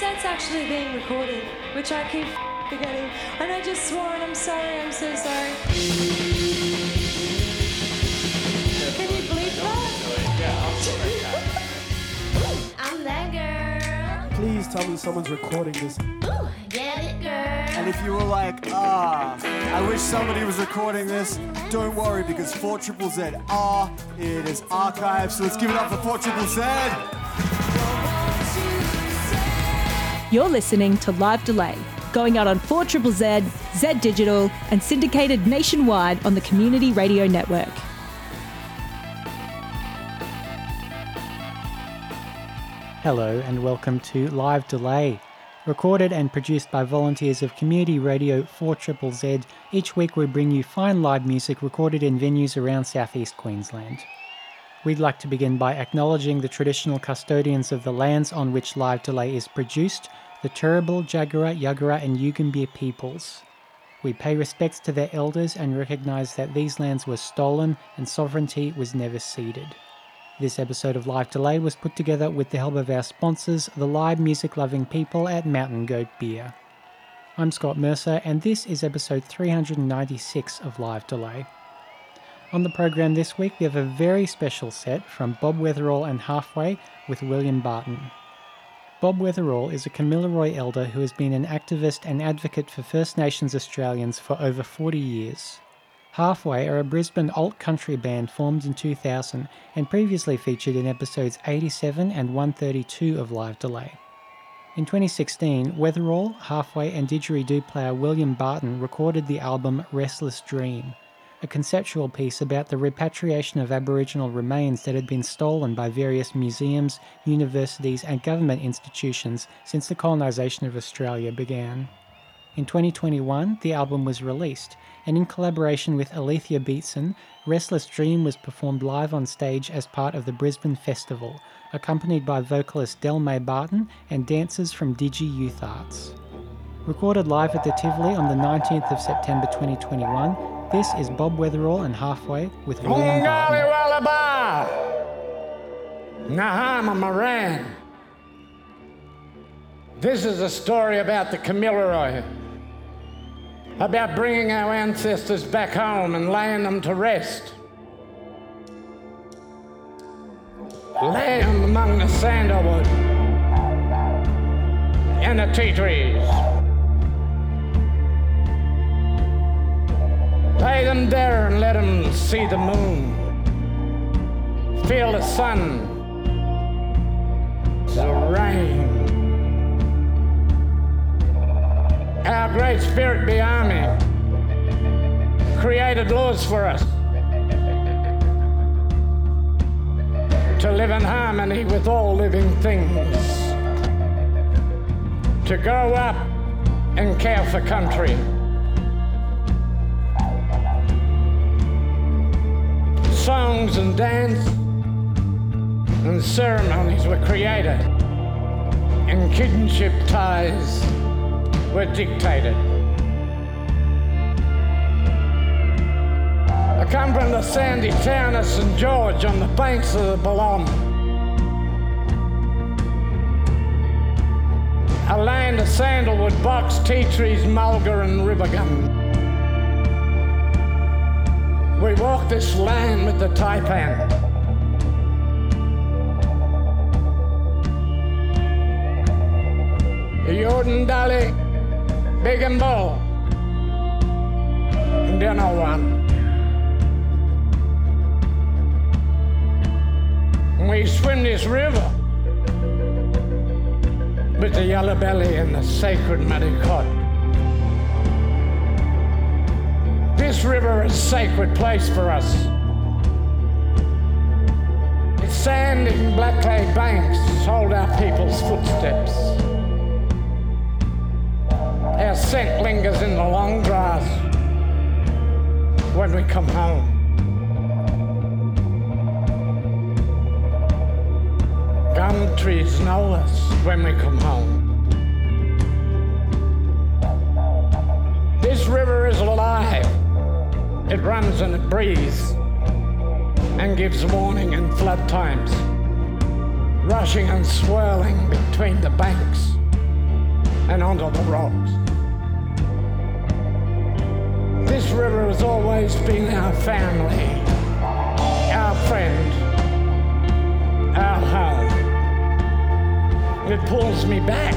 set's actually being recorded, which I keep forgetting. And I just swore and I'm sorry, I'm so sorry. Can you believe that? I'm that girl. Please tell me someone's recording this. Ooh, get it, girl. And if you were like, ah, I wish somebody was recording this, don't worry because 4 Triple Z are, it is archived. So let's give it up for 4 Triple Z. You're listening to Live Delay, going out on 4 Triple Z, Z Digital, and syndicated nationwide on the Community Radio Network. Hello and welcome to Live Delay, recorded and produced by volunteers of Community Radio 4 Triple Z. Each week we bring you fine live music recorded in venues around southeast Queensland. We'd like to begin by acknowledging the traditional custodians of the lands on which Live Delay is produced, the Turrbal, Jagera, Yagara, and Yugambeh peoples. We pay respects to their elders and recognise that these lands were stolen and sovereignty was never ceded. This episode of Live Delay was put together with the help of our sponsors, the live music loving people at Mountain Goat Beer. I'm Scott Mercer, and this is episode 396 of Live Delay. On the program this week, we have a very special set from Bob Weatherall and Halfway with William Barton. Bob Weatherall is a Kamilaroi elder who has been an activist and advocate for First Nations Australians for over 40 years. Halfway are a Brisbane alt country band formed in 2000 and previously featured in episodes 87 and 132 of Live Delay. In 2016, Weatherall, Halfway, and didgeridoo player William Barton recorded the album Restless Dream, a conceptual piece about the repatriation of Aboriginal remains that had been stolen by various museums, universities, and government institutions since the colonisation of Australia began. In 2021, the album was released, and in collaboration with Alethea Beetson, Restless Dream was performed live on stage as part of the Brisbane Festival, accompanied by vocalist Delmae Barton and dancers from Digi Youth Arts. Recorded live at the Tivoli on the 19th of September 2021, this is Bob Weatherall and Halfway with William. Wallaby! Nahama Moran. This is a story about the Kamilaroi, about bringing our ancestors back home and laying them to rest. Lay them among the sandalwood and the tea trees. Lay them there and let them see the moon. Feel the sun, the rain. Our great spirit Baiame created laws for us to live in harmony with all living things, to grow up and care for country. Songs and dance and ceremonies were created, and kinship ties were dictated. I come from the sandy town of St. George on the banks of the Balonne. A land of sandalwood, box, tea trees, mulga, and river We walk this land with the taipan. Jordan Dali, Big and Bull, and then no one. We swim this river with the yellow belly and the sacred muddy This river is a sacred place for us. Its sand and black clay banks hold our people's footsteps. Our scent lingers in the long grass when we come home. Gum trees know us when we come home. This river is alive. It runs and it breathes and gives warning in flood times, rushing and swirling between the banks and onto the rocks. This river has always been our family, our friend, our home. It pulls me back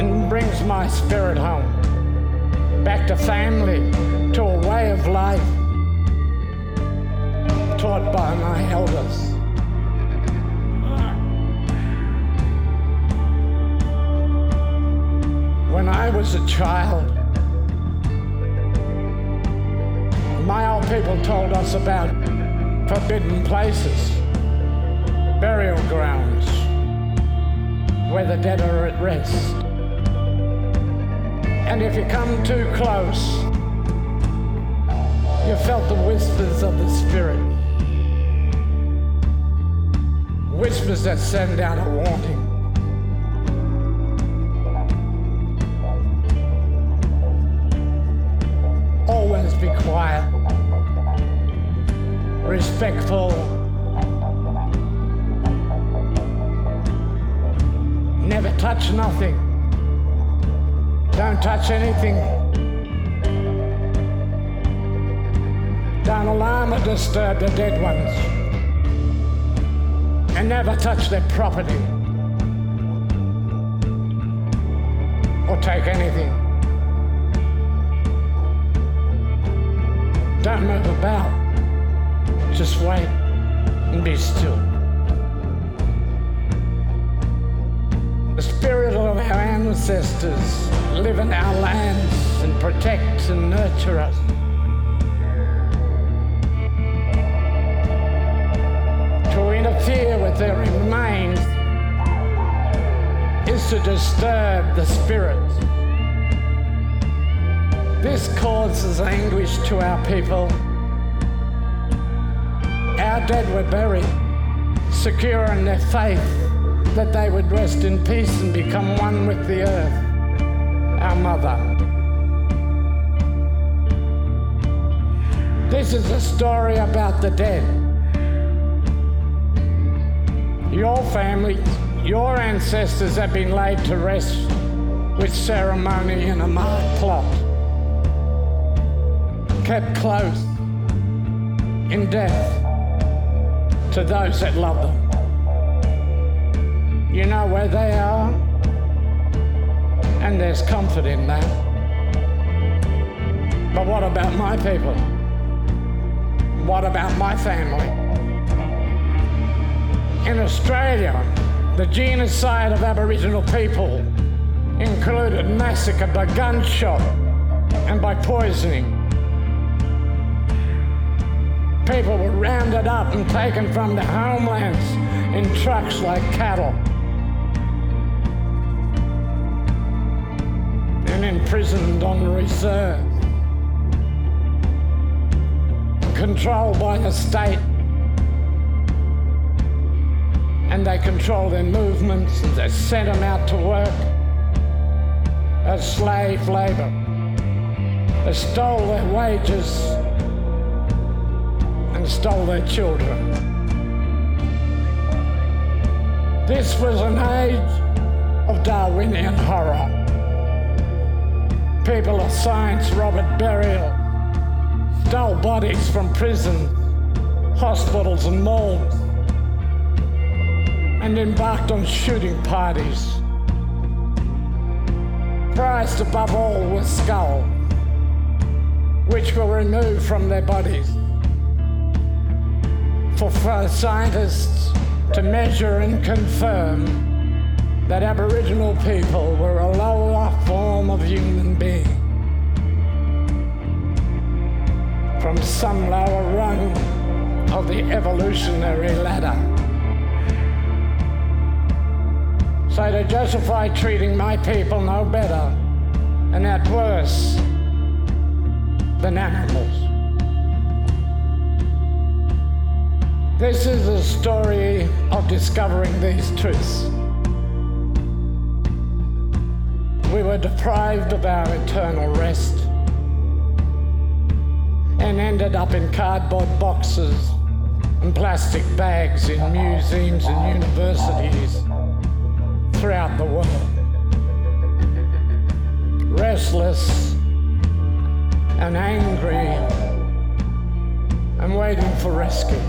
and brings my spirit home, back to family, to a way of life taught by my elders. When I was a child, my old people told us about forbidden places, burial grounds, where the dead are at rest. And if you come too close, you felt the whispers of the spirit. Whispers that send out a warning. Always be quiet, respectful, never touch nothing, don't touch anything. Don't alarm or disturb the dead ones. And never touch their property. Or take anything. Don't move about. Just wait and be still. The spirit of our ancestors live in our lands and protect and nurture us. to interfere with their remains is to disturb the spirits. This causes anguish to our people. Our dead were buried, secure in their faith that they would rest in peace and become one with the earth, our mother. This is a story about the dead. Your family, your ancestors have been laid to rest with ceremony in a marked plot. Kept close in death to those that love them. You know where they are, and there's comfort in that. But what about my people? What about my family? In Australia, the genocide of Aboriginal people included massacre by gunshot and by poisoning. People were rounded up and taken from their homelands in trucks like cattle imprisoned on reserve, controlled by the state and they control their movements and they sent them out to work as slave labor. They stole their wages and stole their children. This was an age of Darwinian horror. People of science, Robert Burial, stole bodies from prisons, hospitals, and morgues and embarked on shooting parties. Prized above all was skull, which were removed from their bodies. For, scientists to measure and confirm that Aboriginal people were a lower form of human being. From some lower rung of the evolutionary ladder. So to justify treating my people no better and that worse than animals. This is a story of discovering these truths. We were deprived of our eternal rest and ended up in cardboard boxes and plastic bags in museums and universities throughout the world. Restless and angry and waiting for rescue.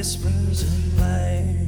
Whispers in language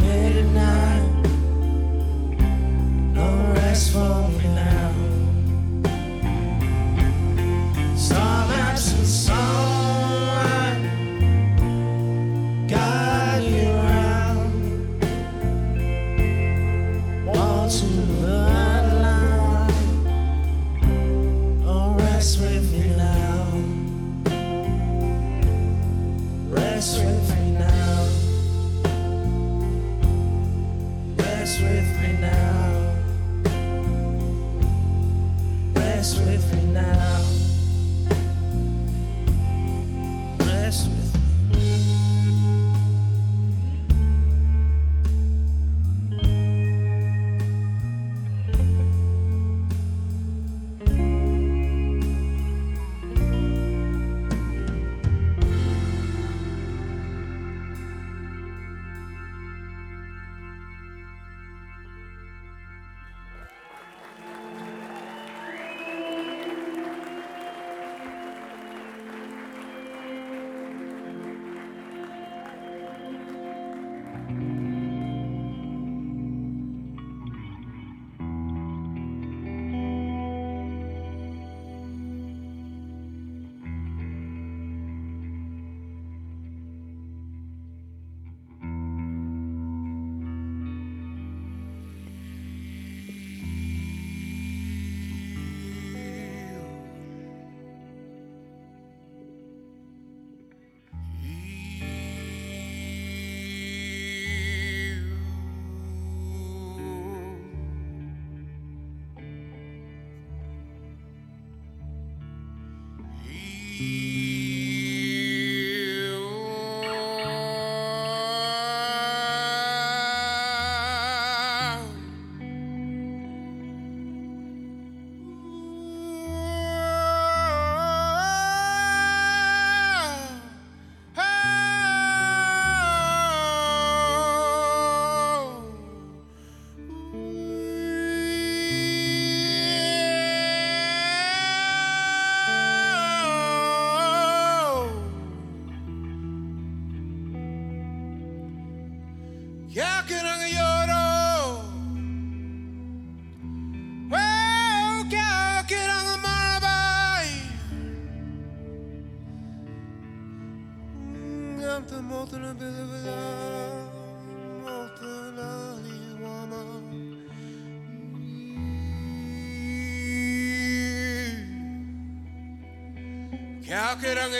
midnight, no rest for Yakeranga yoro.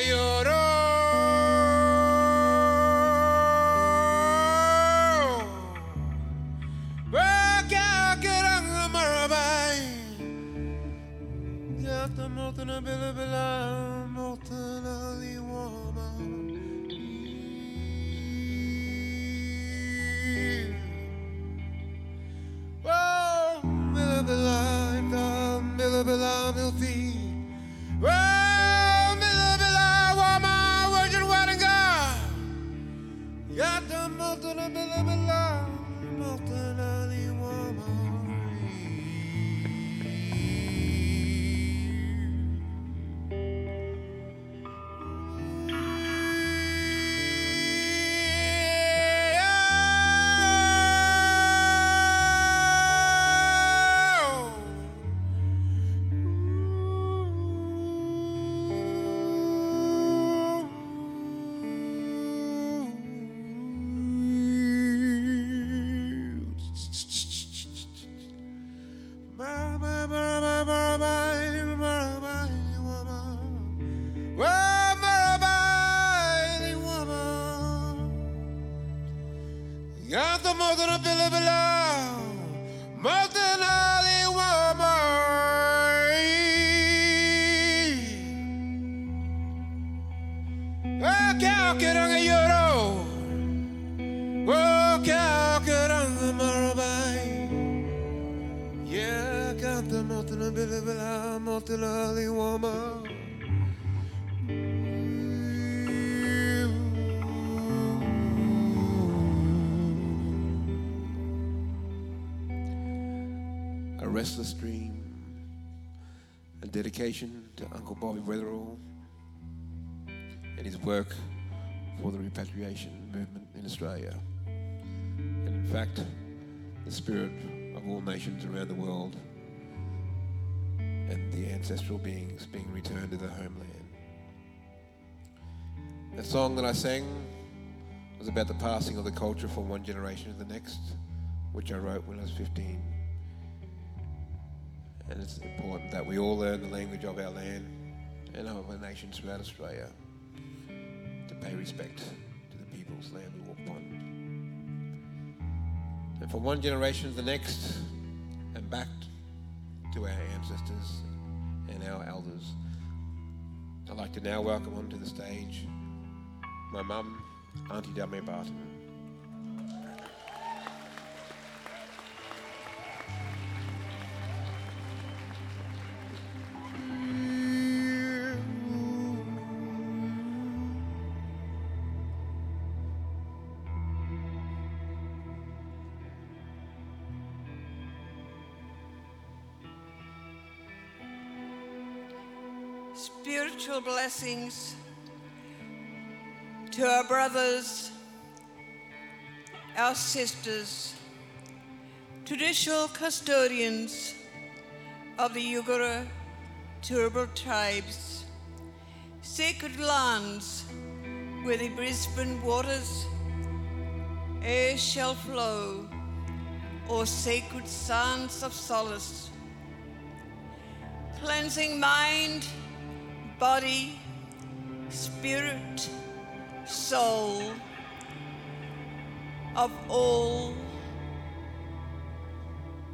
Yanta motana bila bila motana repatriation movement in Australia. And in fact, the spirit of all nations around the world and the ancestral beings being returned to their homeland. The song that I sang was about the passing of the culture from one generation to the next, which I wrote when I was 15. And it's important that we all learn the language of our land and of our nations throughout Australia to pay respect people's land we walk upon. And from one generation to the next and back to our ancestors and our elders. I'd like to now welcome onto the stage my mum, Auntie Dame Barton. Blessings to our brothers, our sisters, traditional custodians of the Yugara Turrbal tribes, sacred lands where the Brisbane waters air shall flow, or sacred sands of solace, cleansing mind, body, spirit, soul of all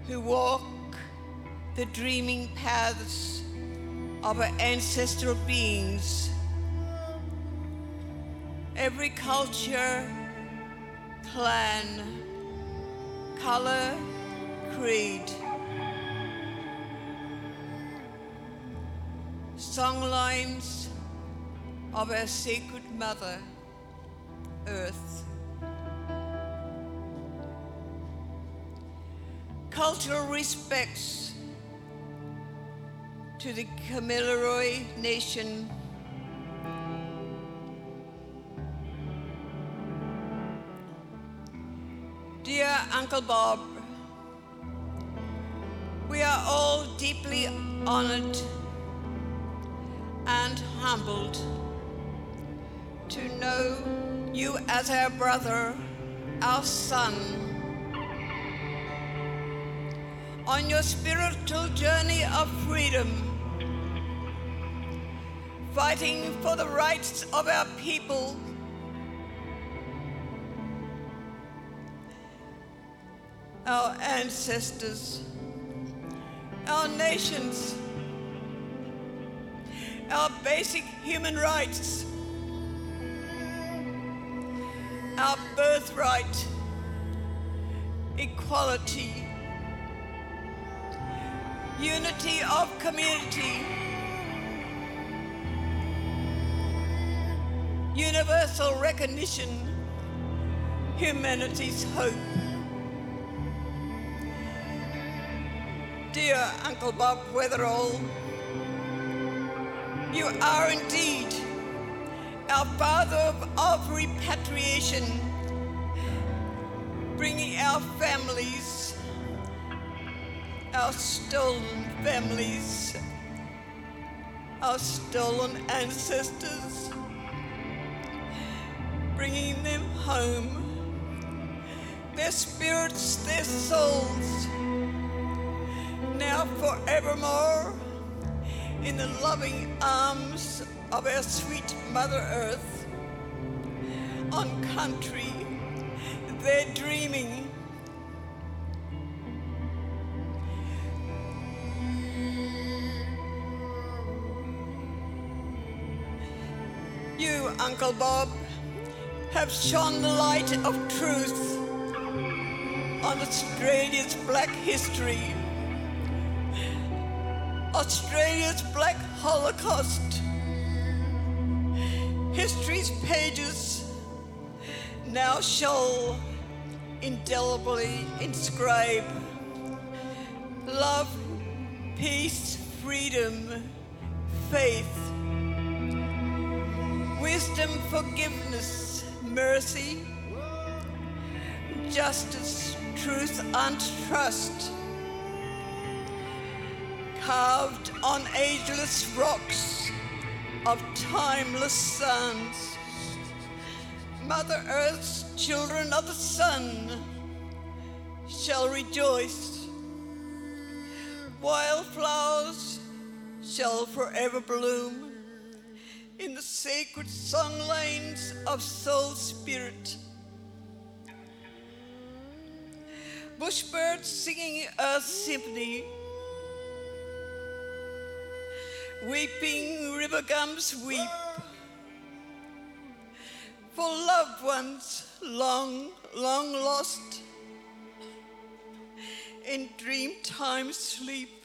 who walk the dreaming paths of our ancestral beings. Every culture, clan, color, creed. Songlines of our sacred mother, Earth. Cultural respects to the Kamilaroi Nation. Dear Uncle Bob, we are all deeply honored and humbled to know you as our brother, our son. On your spiritual journey of freedom, fighting for the rights of our people. Our ancestors, our nations, basic human rights, our birthright, equality, unity of community, universal recognition, humanity's hope. Dear Uncle Bob Weatherall, you are indeed our father of, repatriation, bringing our families, our stolen families, our stolen ancestors, bringing them home, their spirits, their souls, now forevermore in the loving arms of our sweet Mother Earth. On country, they're dreaming. You, Uncle Bob, have shone the light of truth on Australia's black history. Australia's black holocaust. History's pages now shall indelibly inscribe love, peace, freedom, faith, wisdom, forgiveness, mercy, justice, truth, and trust carved on ageless rocks of timeless suns. Mother Earth's children of the sun shall rejoice. Wildflowers shall forever bloom in the sacred song lanes of soul spirit. Bushbirds singing Earth's symphony Weeping river gums weep for loved ones long, long lost in dreamtime sleep.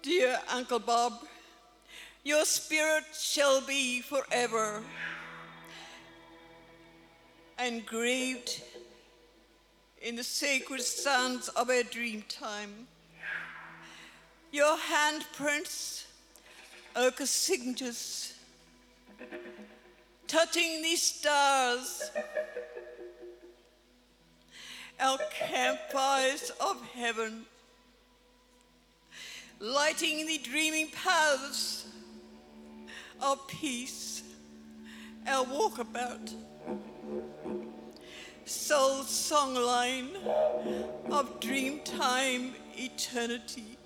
Dear Uncle Bob, your spirit shall be forever engraved in the sacred sands of our dream time. Your handprints, ochre signatures, touching these stars, our campfires of heaven, lighting the dreaming paths of peace, our walkabout soul songline of dreamtime eternity.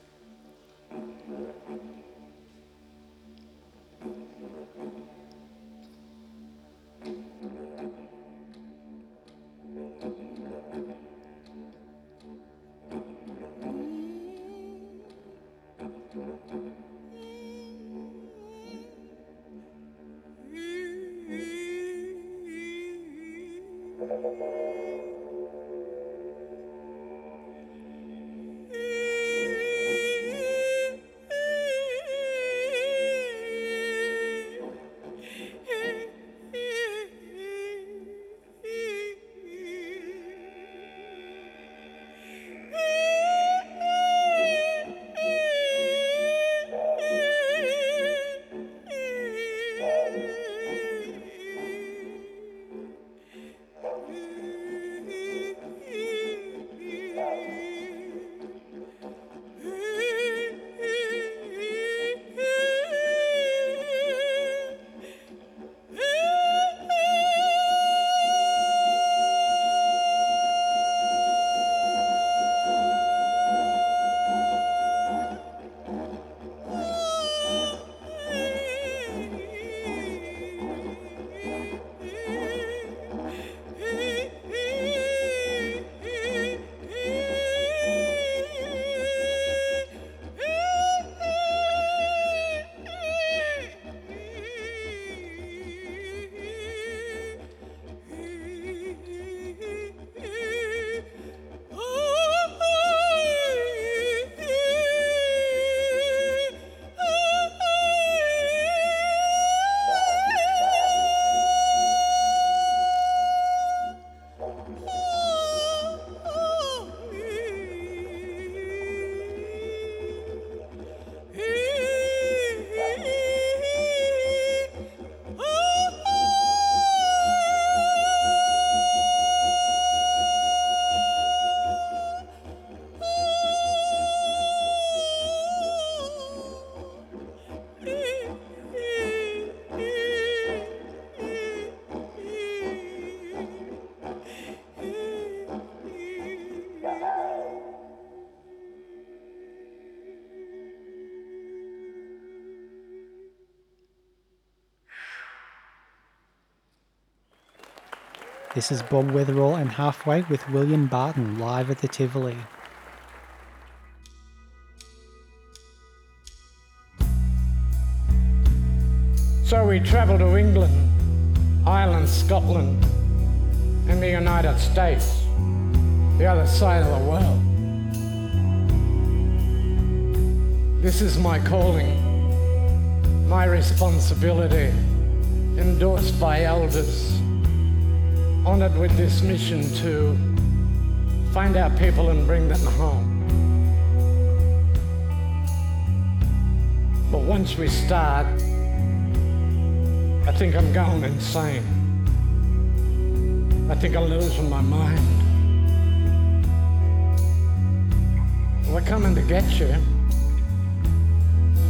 This is Bob Weatherall and Halfway with William Barton live at the Tivoli. So we travel to England, Ireland, Scotland, and the United States, the other side of the world. This is my calling, my responsibility, endorsed by elders, honored with this mission to find our people and bring them home. But once we start, I think I'm going insane. I think I'm losing my mind. We're coming to get you.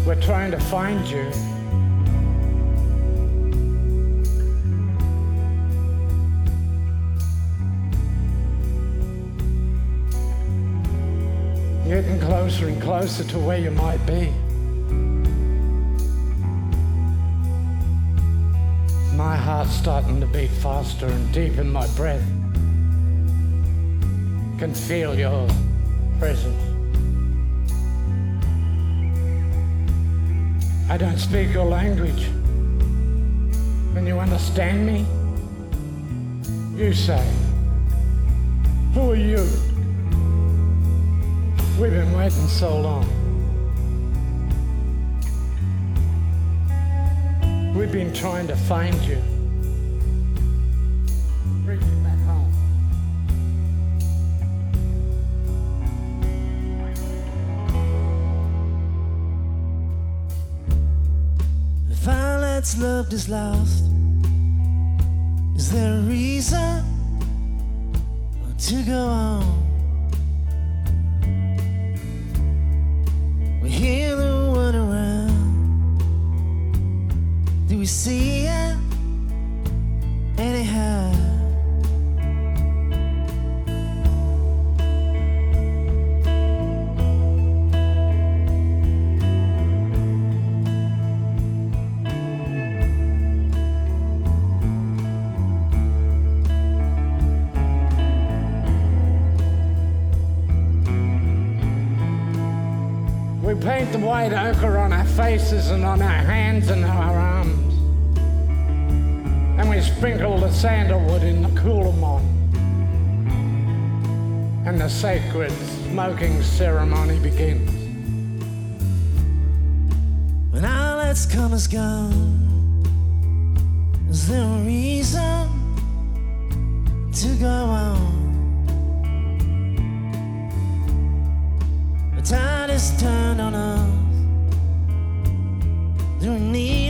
We're trying to find you. Closer and closer to where you might be. My heart's starting to beat faster and deep in my breath. Can feel your presence. I don't speak your language. Can you understand me? You say, Who are you? We've been waiting so long. We've been trying to find you. Bring you back home. If all that's loved is lost, is there a reason to go on? Hear the one around. Do we see the white ochre on our faces and on our hands and our arms. And we sprinkle the sandalwood in the coolamon. And the sacred smoking ceremony begins. When all that's come is gone, is there a reason to go on? Tide turned on us. Do we need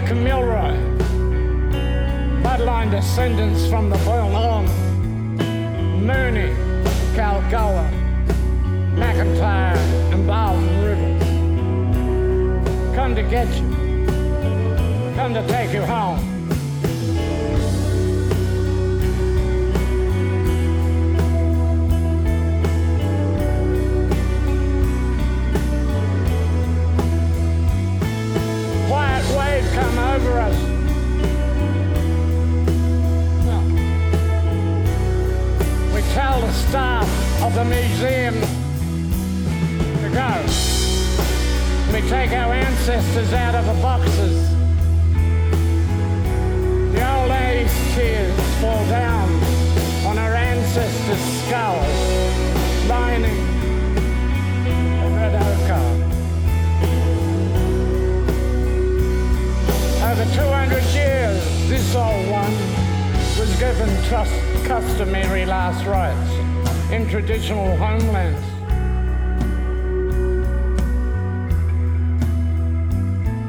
the Camilla, bloodline descendants from the Boyle Mooney, Culgoa, McIntyre, and Barwon River. Come to get you, come to take you home. Over us. We tell the staff of the museum to go. We take our ancestors out of the boxes. The old age tears fall down on our ancestors' skulls, lining 200 years, this old one was given trust, customary last rites in traditional homelands.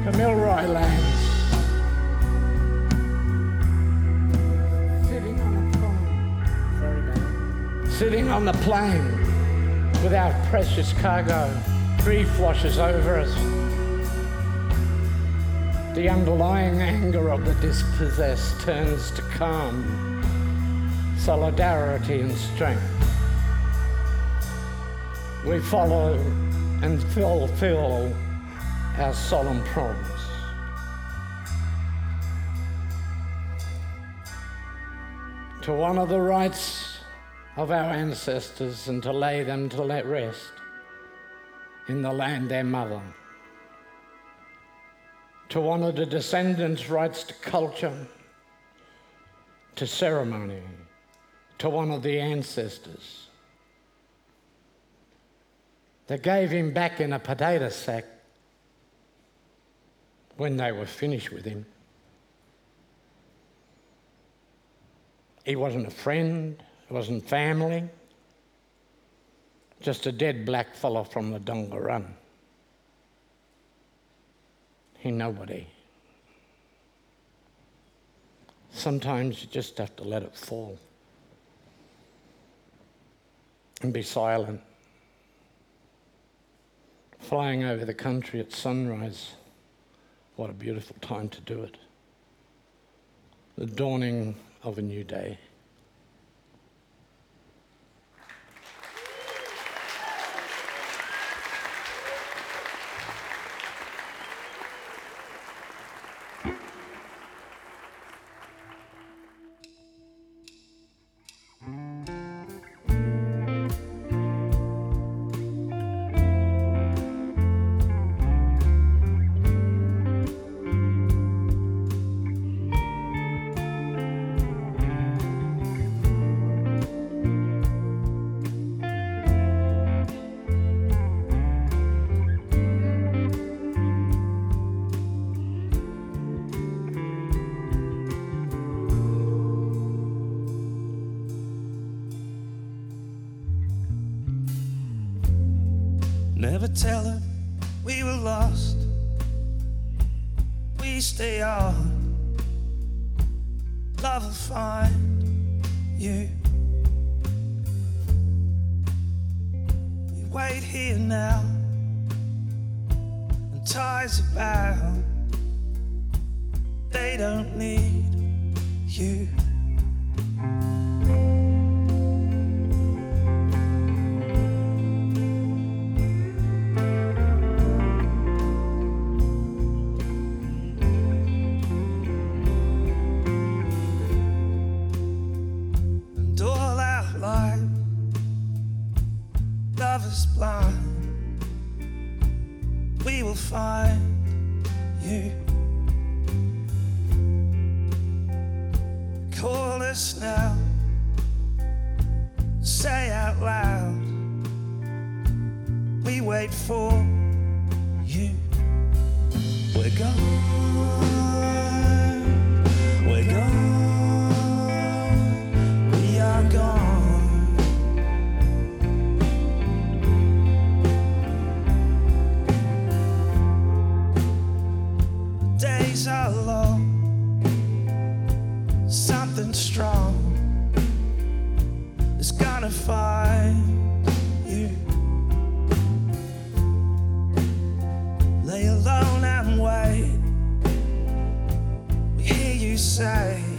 Kamilaroi lands. Sitting on the plane with our precious cargo. Grief washes over us. The underlying anger of the dispossessed turns to calm, solidarity, and strength. We follow and fulfill our solemn promise. To honour the rights of our ancestors and to lay them to let rest in the land their mother to honour the descendants' rights to culture, to ceremony, to honour the ancestors. They gave him back in a potato sack when they were finished with him. He wasn't a friend, he wasn't family, just a dead black fellow from the Donga Run. He nobody. Sometimes you just have to let it fall and be silent. Flying over the country at sunrise, what a beautiful time to do it. The dawning of a new day. Tell her we were lost. We stay on. Love will find you. We wait here now. And ties are bound. They don't need you. side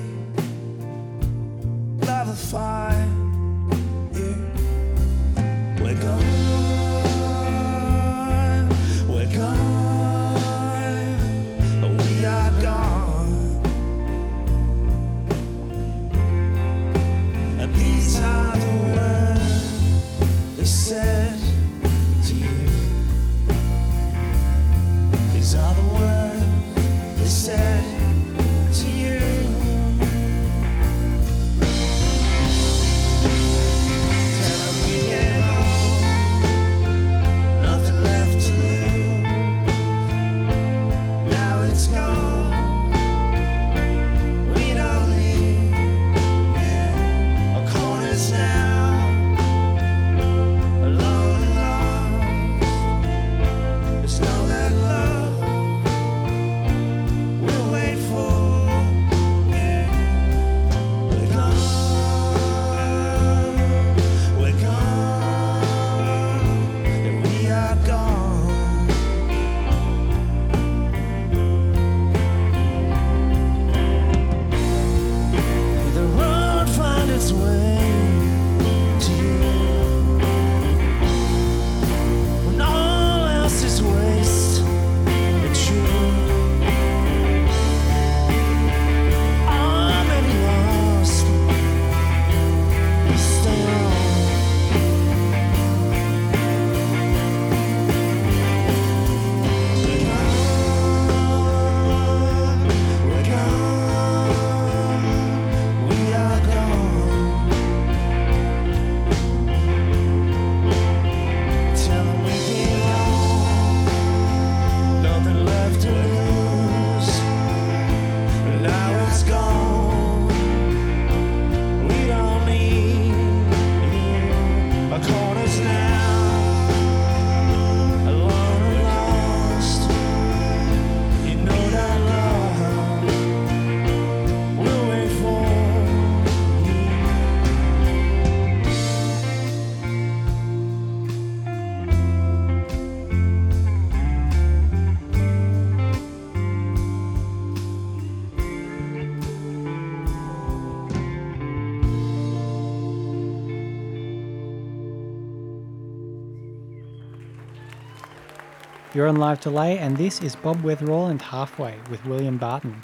You're on live delay, and this is Bob Weatherall and Halfway with William Barton.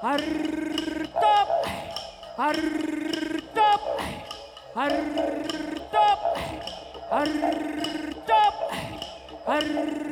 Hartop, hartop, hartop, hartop, hartop.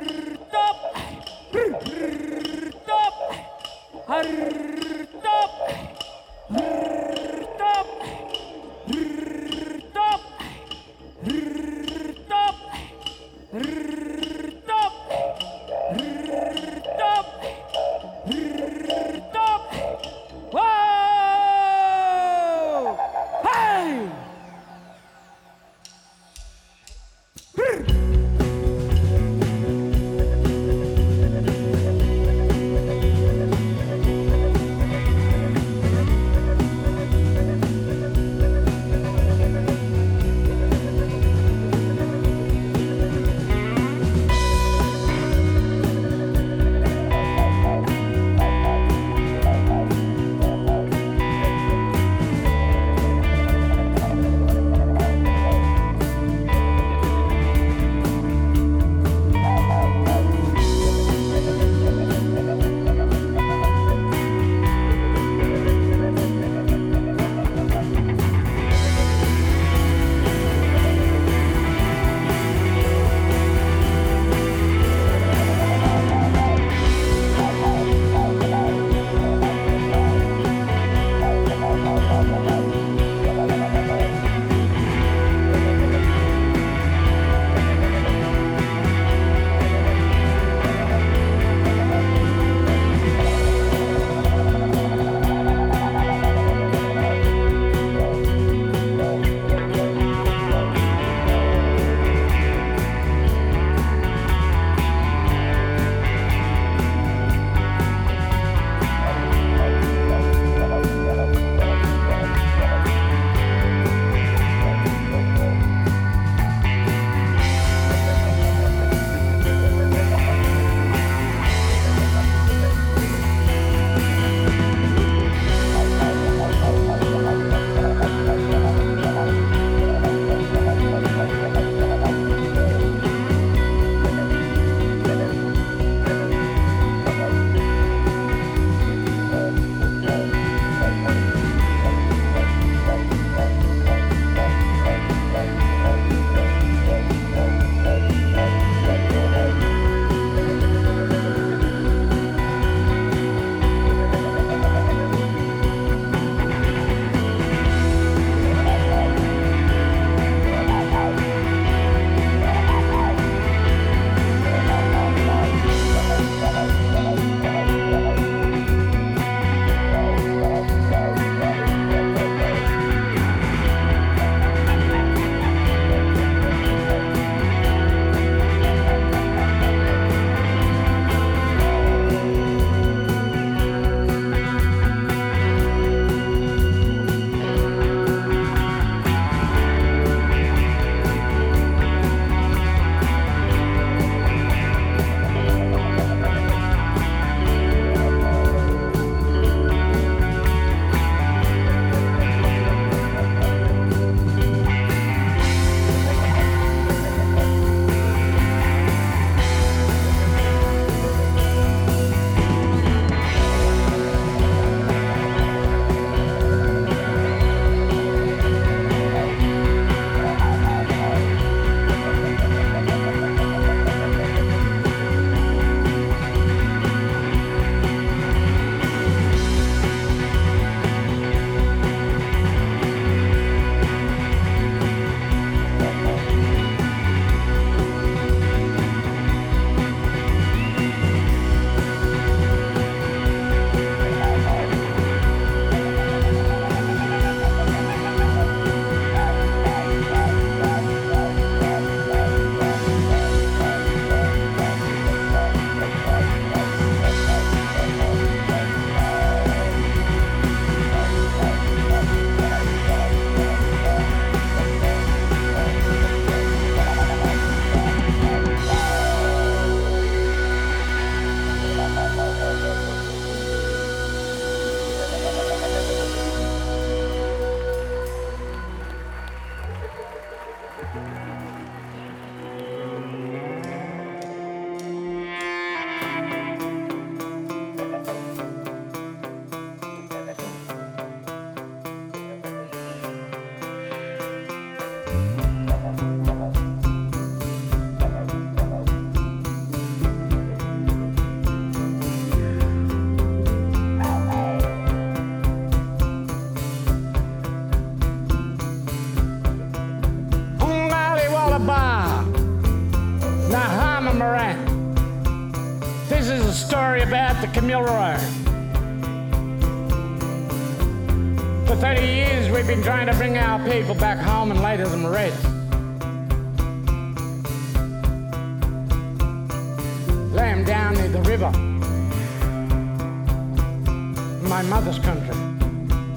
to Kamilaroi. For 30 years, we've been trying to bring our people back home and later them red. Lay them down near the river. My mother's country,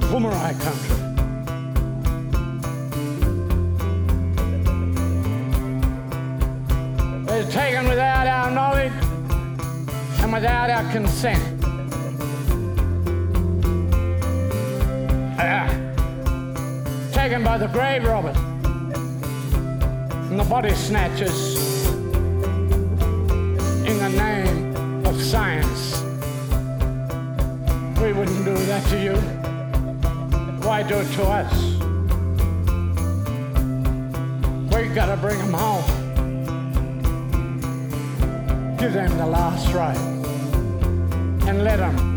Boomerang country. consent. Ah, taken by the grave robbers and the body snatchers in the name of science. We wouldn't do that to you. Why do it to us? We gotta bring them home. Give them the last right let them.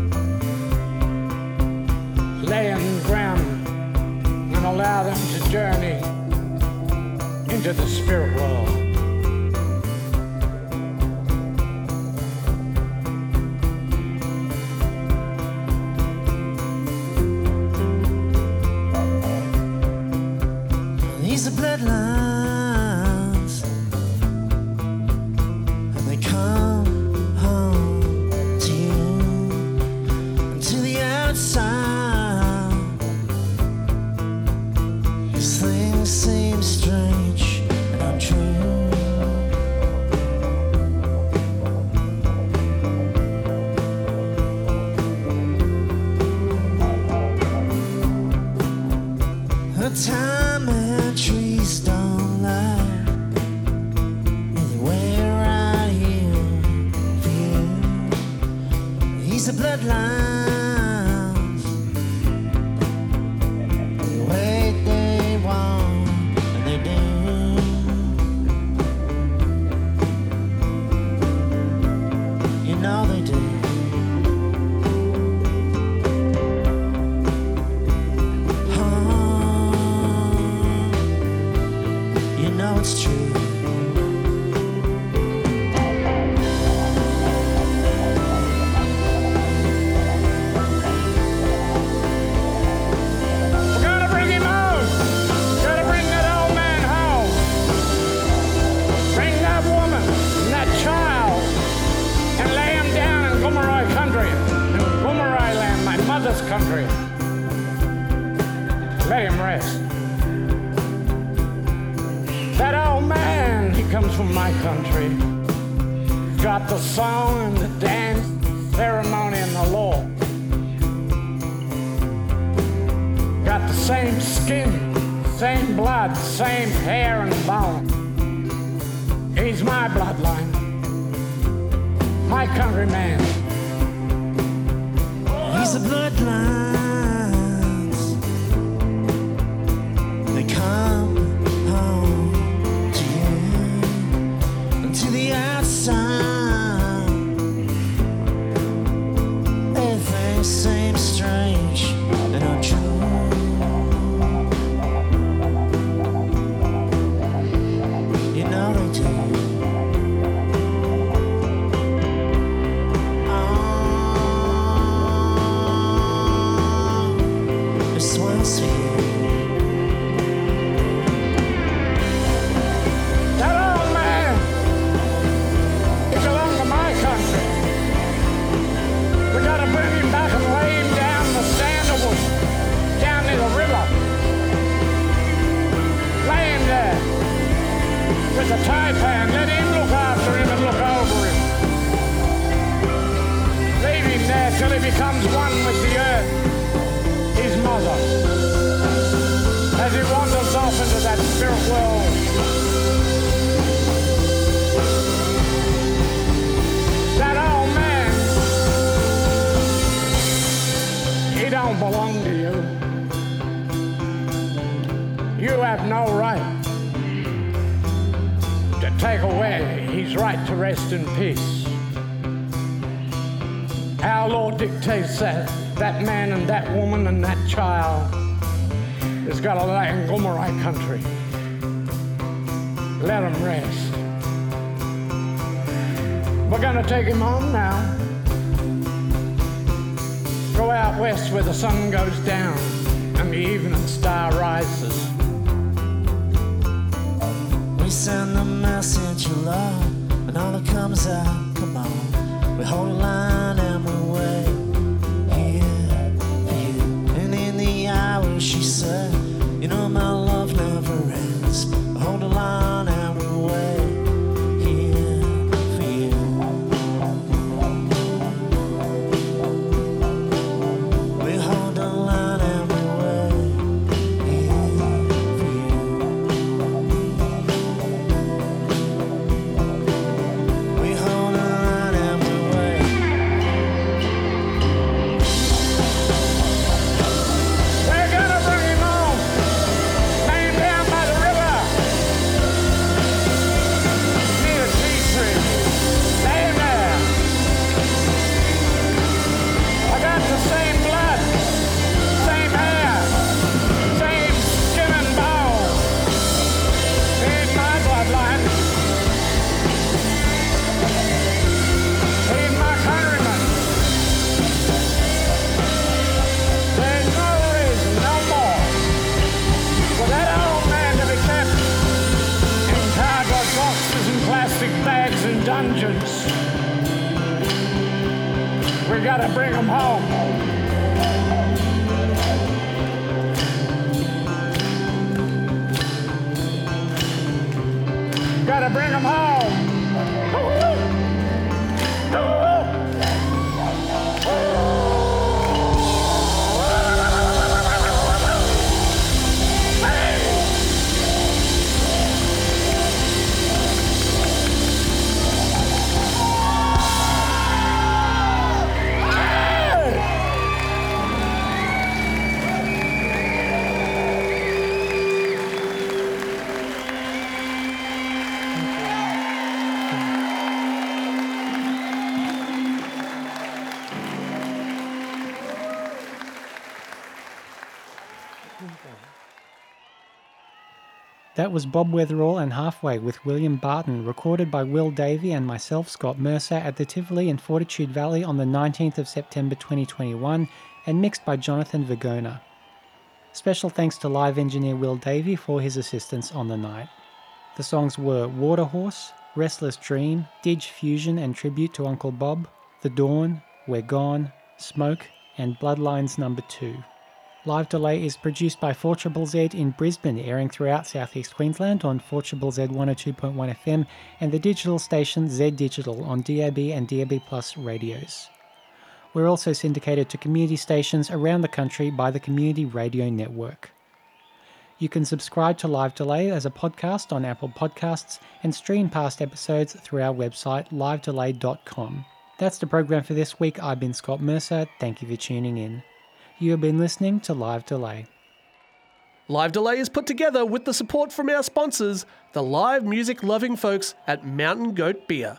The sun goes down and the evening star rises. We send the message of love, and all that comes out, come on. We hold a line and we wait here for you. And in the hour she said, Bring him home. Was Bob Weatherall and Halfway with William Barton, recorded by Will Davey and myself, Scott Mercer, at the Tivoli in Fortitude Valley on the 19th of September 2021 and mixed by Jonathan Vergona. Special thanks to live engineer Will Davey for his assistance on the night. The songs were Waterhorse, Restless Dream, Didge Fusion and Tribute to Uncle Bob, The Dawn, We're Gone, Smoke, and Bloodlines Number 2. Live Delay is produced by 4ZZZ in Brisbane, airing throughout southeast Queensland on 4ZZZ 102.1 FM and the digital station Z Digital on DAB and DAB Plus radios. We're also syndicated to community stations around the country by the Community Radio Network. You can subscribe to Live Delay as a podcast on Apple Podcasts and stream past episodes through our website livedelay.com. That's the program for this week. I've been Scott Mercer. Thank you for tuning in. You have been listening to Live Delay. Live Delay is put together with the support from our sponsors, the live music loving folks at Mountain Goat Beer.